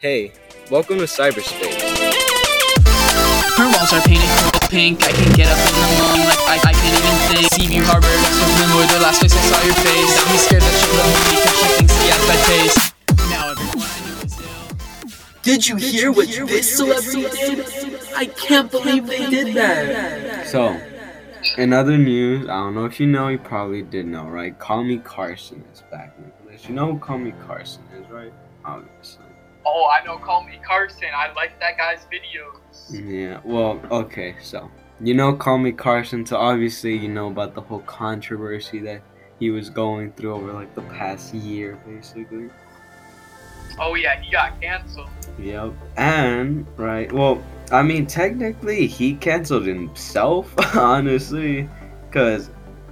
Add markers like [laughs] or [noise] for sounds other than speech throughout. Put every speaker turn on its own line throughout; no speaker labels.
Hey, welcome to cyberspace.
Her walls are painted coral pink. I can get up in the morning like I, I can't even think. Seaview Harbor, Limwood, the last place I saw your face. Got me scared that she love me because she thinks he has bad taste. Now everyone I knew is ill.
Did you hear what this celebrity did? I can't believe they did that.
So, in other news, I don't know if you know, you probably did know, right? Call Me Carson is back, in Nicholas. You know who Call Me Carson is, right? Obviously.
Oh, I know. Call me Carson. I like that guy's videos.
Yeah, well, okay, so. You know Call Me Carson, so obviously you know about the whole controversy that he was going through over like the past year, basically.
Oh yeah, he got canceled.
Yep. And, right, well, I mean, technically, he canceled himself, [laughs] honestly. Because,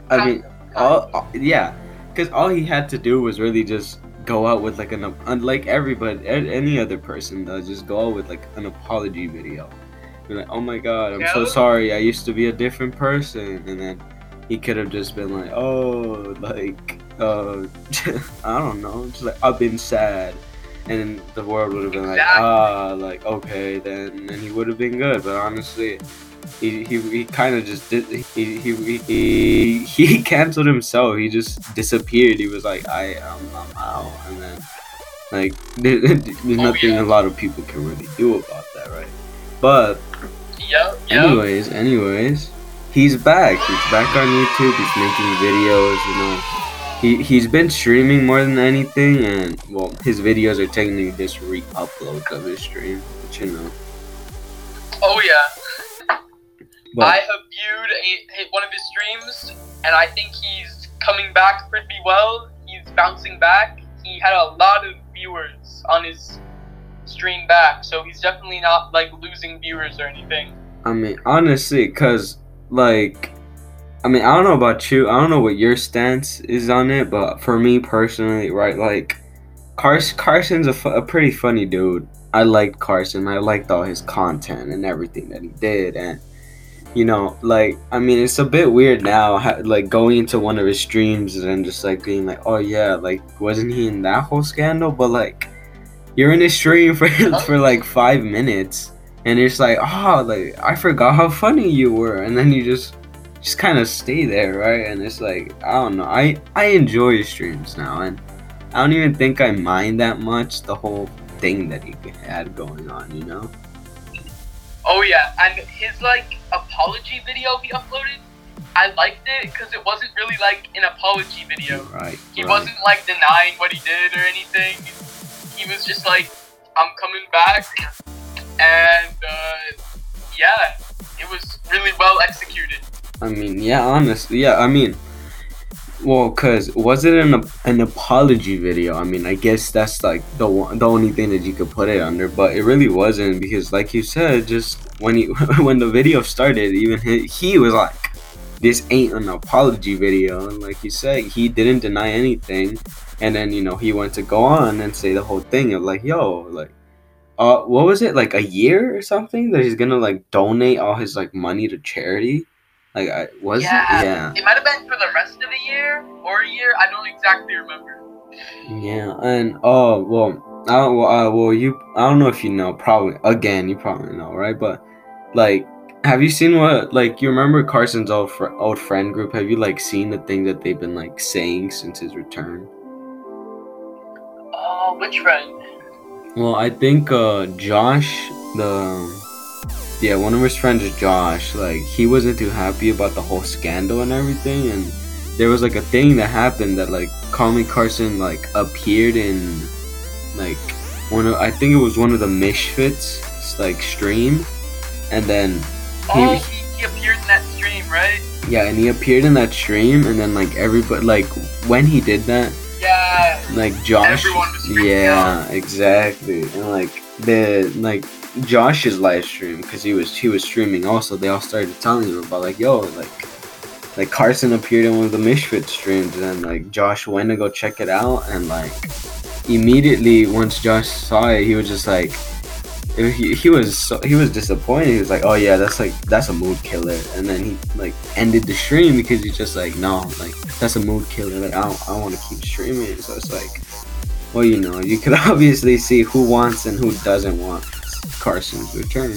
I mean, all, all- yeah. Because all he had to do was really just go out with, like, an, unlike everybody, any other person does, just go out with, like, an apology video. Be like, oh my god, I'm so sorry, I used to be a different person. And then he could have just been like, oh, like, uh, [laughs] I don't know, just like, I've been sad and the world would have been like,
Exactly.
ah, like okay, then and he would have been good. But honestly, he he, he kind of just did. He, he he he [laughs] canceled himself. He just disappeared. He was like, I am I'm out, and then like there, there's nothing
yeah.
a lot of people can really do about that, right? But
Yep. Yep.
anyways, anyways, he's back. He's back on YouTube. He's making videos. You know, he he's been streaming more than anything, and well, his videos are technically just re-uploads of his stream, but you know.
Oh yeah. I have viewed a, a- one of his streams, and I think he's coming back pretty well. He's bouncing back. He had a lot of viewers on his stream back, so he's definitely not like losing viewers or anything.
I mean, honestly, cause like, I mean, I don't know about you. I don't know what your stance is on it, but for me personally, right, like, Cars- Carson's a, fu- a pretty funny dude. I liked Carson. I liked all his content and everything that he did, and you know, like, I mean, it's a bit weird now, like going into one of his streams and just like being like, oh yeah, like, wasn't he in that whole scandal? But like, you're in his stream for [laughs] for like five minutes and it's like oh like i forgot how funny you were and then you just just kind of stay there right? And it's like i don't know i i enjoy his streams now and i don't even think i mind that much the whole thing that he had going on you know?
Oh yeah, and his like apology video he uploaded, I liked it because it wasn't really like an apology video.
right
He
right.
wasn't like denying what he did or anything. He was just like, I'm coming back. And uh, yeah, it was really well executed.
I mean, yeah, honestly, yeah, I mean, well, cause was it an an apology video? I mean, I guess that's like the one, the only thing that you could put it under, but it really wasn't because, like you said, just when he [laughs] when the video started, even he, he was like, "This ain't an apology video," and like you said, he didn't deny anything, and then you know he went to go on and say the whole thing of like, "Yo, like." Uh, what was it like a year or something that he's gonna like donate all his like money to charity? Like, I was
Yeah.
it? Yeah,
It might have been for the rest of the year or a year. I don't exactly remember.
yeah, and oh well, I don't, well, uh, well, you, I don't know if you know, probably again, you probably know, right? But like, have you seen what like you remember Carson's old fr- old friend group? Have you like seen the thing that they've been like saying since his return?
Oh, which friend?
Well, I think uh Josh, the yeah, one of his friends, Josh, like he wasn't too happy about the whole scandal and everything, and there was like a thing that happened that like Me Carson like appeared in like one of I think it was one of the Misfits like stream, and then
Oh, he, he appeared in that stream, right?
yeah, and he appeared in that stream, and then like everybody like when he did that,
Yeah.
like Josh.
Everyone was freaking
yeah, exactly. And like the like Josh's live stream because he was he was streaming also. They all started telling him about like yo like like Carson appeared in one of the Misfit streams and like Josh went to go check it out and like immediately once Josh saw it he was just like he, he was so, he was disappointed. He was like, "Oh yeah, that's like that's a mood killer." And then he like ended the stream because he's just like, "No, like that's a mood killer. Like I don't, I want to keep streaming." So it's like well, you know, you could [laughs] obviously see who wants and who doesn't want Carson's return.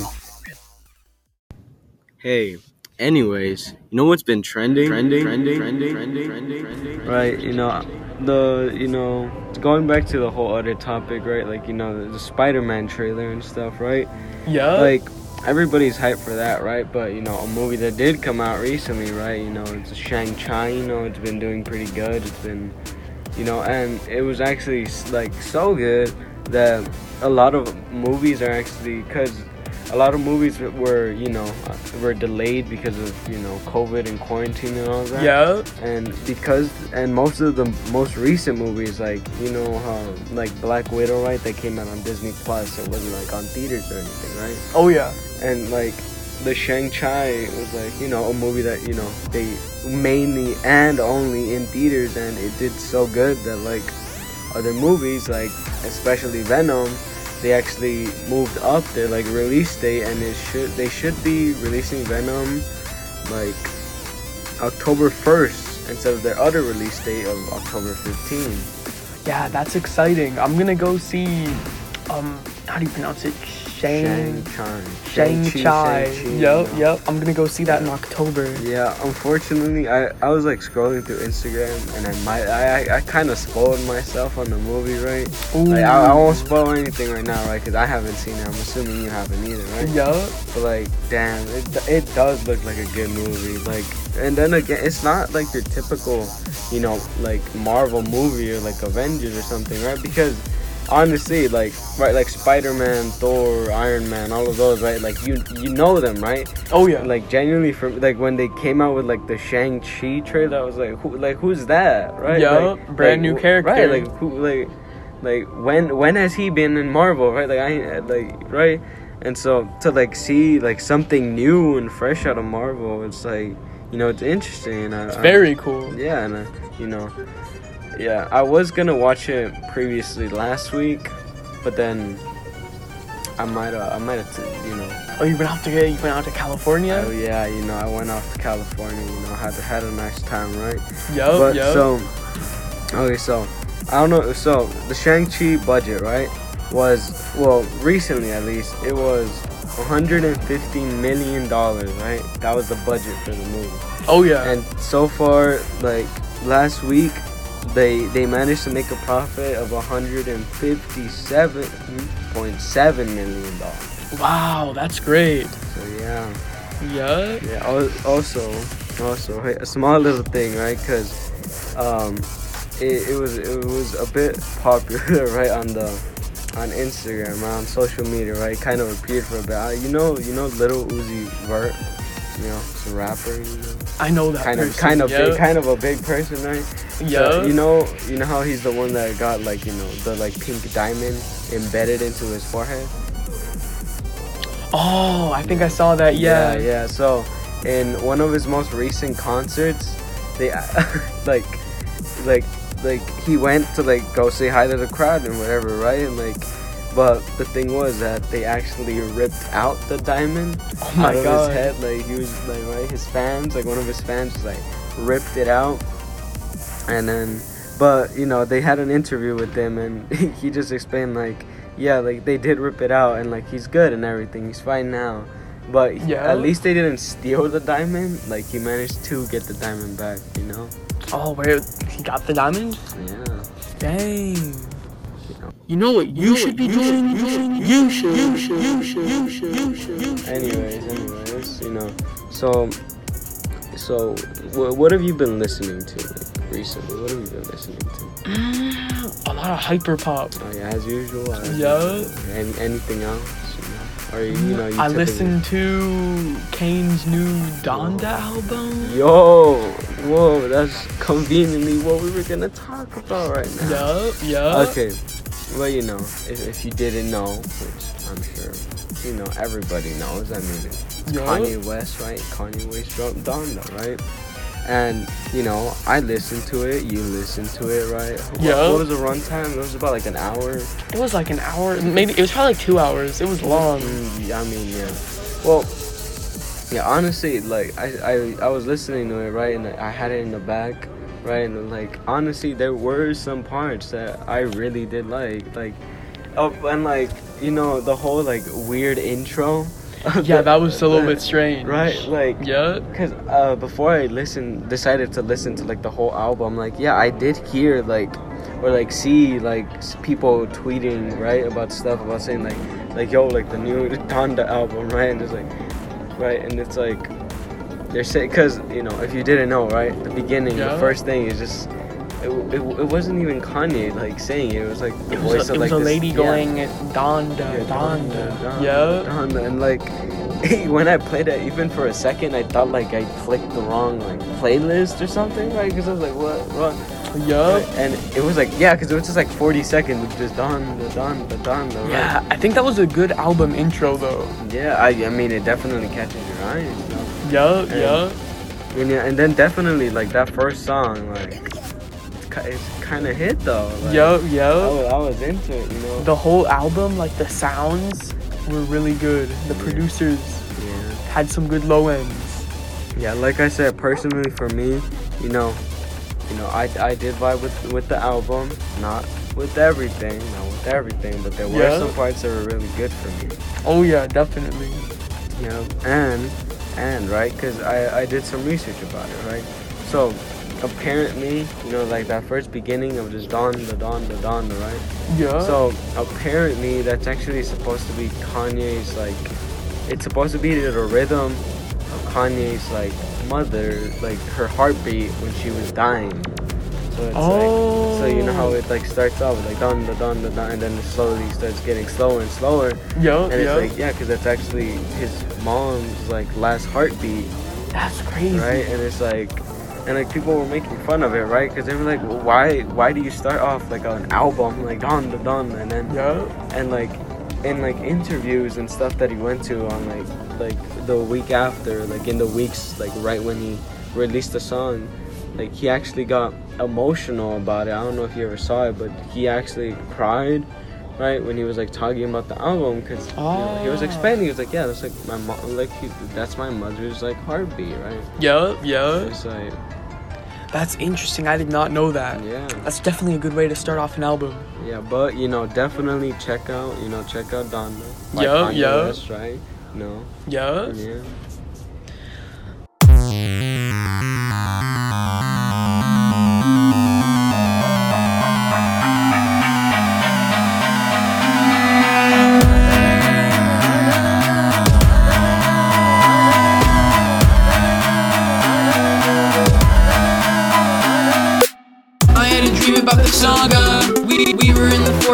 Hey, anyways, you know what's been trending? Trending, trending, trending, trending, trending, trending.
Right, you know, the you know, going back to the whole other topic, right? Like you know, the Spider-Man trailer and stuff, right?
Yeah.
Like everybody's hyped for that, right? But you know, a movie that did come out recently, right? You know, it's Shang-Chi. You know, it's been doing pretty good. It's been, you know, and it was actually like so good that a lot of movies are actually because a lot of movies were you know were delayed because of you know COVID and quarantine and all that.
yeah.
And because and most of the most recent movies, like you know how like Black Widow, right? that came out on Disney Plus. It wasn't like on theaters or anything, right?
Oh yeah.
and like the Shang-Chi was like you know a movie that you know they mainly and only in theaters and it did so good that like other movies like especially Venom they actually moved up their like release date and it should they should be releasing Venom like October 1st instead of their other release date of October fifteenth.
Yeah, that's exciting. I'm gonna go see. Um, how do you pronounce it? Shang.
Shang-Chi
Shang-Chi.
Shang-Chi,
Yep, yep. I'm gonna go see that in October.
Yeah, unfortunately, I, I was like scrolling through Instagram and I might I I, I kind of spoiled myself on the movie, right?
Ooh.
Like I, I won't spoil anything right now, right? Because I haven't seen it. I'm assuming you haven't either, right?
Yup.
But like, damn, it it does look like a good movie. Like, and then again, it's not like your typical, you know, like Marvel movie or like Avengers or something, right? Because honestly, like right, like Spider Man, Thor, Iron Man, all of those, right? Like you you know them, right?
Oh yeah.
like genuinely from like when they came out with like the Shang Chi trailer, I was like, who like who's that, right?
Yup,
like,
brand
like,
new character.
right? Like who like like when when has he been in Marvel, right? Like I like right, and so to like see like something new and fresh out of Marvel, it's like you know it's interesting. And I,
it's
I-
very cool.
yeah, and I, you know, yeah, I was gonna watch it previously last week, but then. I might, uh, I might have, t- you know,
Oh, you went out to you went out to California.
Oh yeah, you know, I went off to California. You know, had had a nice time, right?
Yup.
but so, okay, so I don't know. So the Shang Chi budget, right, was well recently at least it was 150 million dollars, right? That was the budget for the movie.
oh yeah.
And so far, like last week, they they managed to make a profit of 157.7 million dollars.
wow, that's great.
So yeah.
Yup.
Yeah. Also, also, a small little thing, right? Because um, it, it was it was a bit popular, [laughs] right, on the on Instagram, right, on social media, right? Kind of appeared for a bit. Uh, you know, you know, Little Uzi Vert. You know, he's a rapper. You know,
I know that
kind of, kind of,
Yup.
big, kind of a big person, right?
Yeah.
So, you know, you know how he's the one that got like, you know, the like pink diamond embedded into his forehead.
Oh, I think I saw that. Yeah.
yeah, yeah. So, in one of his most recent concerts, they [laughs] like, like, like he went to like go say hi to the crowd and whatever, right? And like, but the thing was that they actually ripped out the diamond
Oh my
out of
god.
his head. Like he was like right, his fans, like one of his fans, just, like ripped it out, and then, but you know, they had an interview with him, and [laughs] he just explained like, yeah, like they did rip it out, and like he's good and everything, he's fine now. But he-
Yeah.
at least they didn't steal the diamond. Like he managed to get the diamond back, you know.
Oh, where he got the diamond?
Yeah.
Dang. You know what you should be doing? You should. You should. You should. You should. You should. You should.
Anyways, anyways, you know, so, so, wh- what have you been listening to like, recently? What have you been listening to?
Ah, a lot of hyper pop.
Oh yeah, as usual. as
Yeah.
usual. Any, anything else? You know? Or you, you know, you
I
typically-
listened to Kanye's new Donda album.
Yo, whoa, that's conveniently what we were gonna talk about right now.
Yup, yup.
Okay, well, you know, if, if you didn't know, which I'm sure, you know, everybody knows. I mean, it's
Yup.
Kanye West, right? Kanye West dropped Donda, right? And you know, I listened to it. You listened to it, right? What,
Yup.
what was the runtime? It was about like an hour.
It was like an hour, maybe it was probably like two hours. It was long.
Mm, yeah, I mean, yeah. Well, yeah. Honestly, like I, I, I was listening to it, right, and I had it in the back, right? And like honestly, there were some parts that I really did like, like oh, and like you know the whole like weird intro.
Yeah,
the-
that was a little
the-
bit strange.
right, like
Yeah.
Cause uh, before I listened, decided to listen to like the whole album. Like, yeah, I did hear like, or like see like people tweeting right about stuff about saying like, like yo, like the new Donda album, right? And it's like, right, and it's like, they're saying, cause you know, if you didn't know, right, the beginning,
Yeah.
the first thing is just. It, it, it wasn't even Kanye like saying it. It was like the
It
voice
a,
of
it was
like
a
this-
lady
yeah.
going uh, Donda,
Yeah,
Donda.
Donda,
Yeah.
Donda, and like [laughs] when I played it, even for a second, I thought like I clicked the wrong like playlist or something, right? Because I was like, what, what?
Yeah.
And it was like, yeah, because it was just like 40 seconds of just Donda, Donda, Donda, right?
Yeah, I think that was a good album intro though.
Yeah, I, I mean, it definitely catches your eye.
Yeah, yeah.
And, yeah, and then definitely like that first song, like it's, kind of hit though. Like,
Yeah,
I was, I was into it, you know.
The whole album, like the sounds were really good. The producers
yeah.
had some good low ends.
Yeah, like I said, personally for me, you know, you know, I, I did vibe with with the album, not with everything, not with everything, but there were
Yeah.
some parts that were really good for me.
Oh yeah, definitely.
Yeah, and and right, because I I did some research about it, right? So apparently, you know, like that first beginning of just dawn, the dawn, the dawn, the right.
Yeah.
So apparently, that's actually supposed to be Kanye's like. It's supposed to be the rhythm of Kanye's like mother, like her heartbeat when she was dying. So it's
oh.
like, so you know how it like starts off with like dun da dun da dun, and then it slowly starts getting slower and slower,
Yeah,
and it's like yeah, because that's actually his mom's like last heartbeat,
That's crazy.
right? And it's like. And like people were making fun of it, right? Because they were like, well, "Why? Why do you start off like an album like Don da Don, and then
Yeah.
and like in like interviews and stuff that he went to on like like the week after like in the weeks like right when he released the song like he actually got emotional about it i don't know if you ever saw it but he actually cried right when he was like talking about the album because you know, he was
Ah.
explaining he was like yeah that's like my mom like he, that's my mother's like heartbeat right
Yeah, yeah.
it's like
That's interesting. I did not know that.
yeah
That's definitely a good way to start off an album.
yeah but you know definitely check out you know check out Donda by
Yeah, yeah.
West, right no
Yeah.
yeah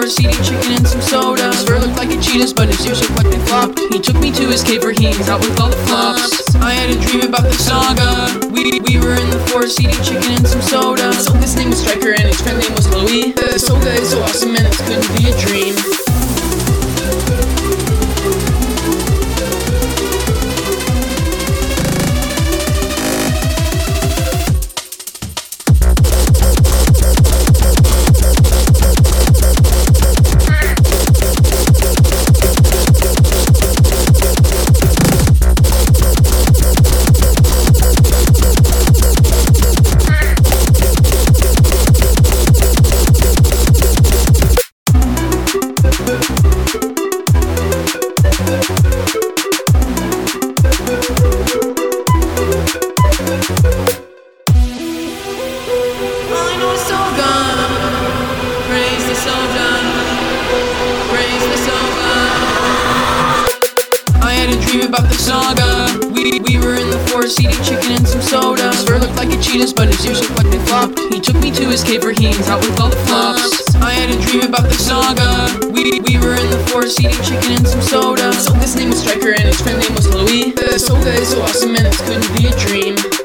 in eating chicken and some soda. Swear looked like a cheetah's, but his ears looked like they flopped. He took me to his cave where he hangs out with all the flops. I had a dream about the saga. We, we were in the forest eating chicken and some soda. So his name was Striker and his friend name was Chloe. The soda is so awesome and it couldn't be a dream. Out with all the flops. I had a dream about the saga. We, we were in the forest eating chicken and some soda. So his name was Striker and his friend name was Chloe. The uh, soda is so awesome and it couldn't be a dream.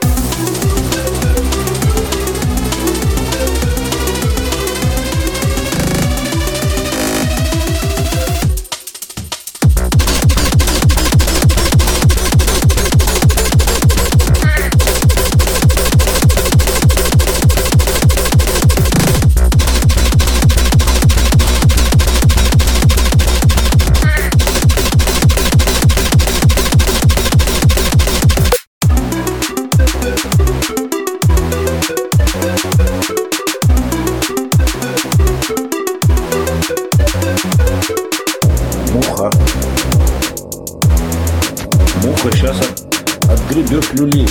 Муха сейчас от, отгребет люлей.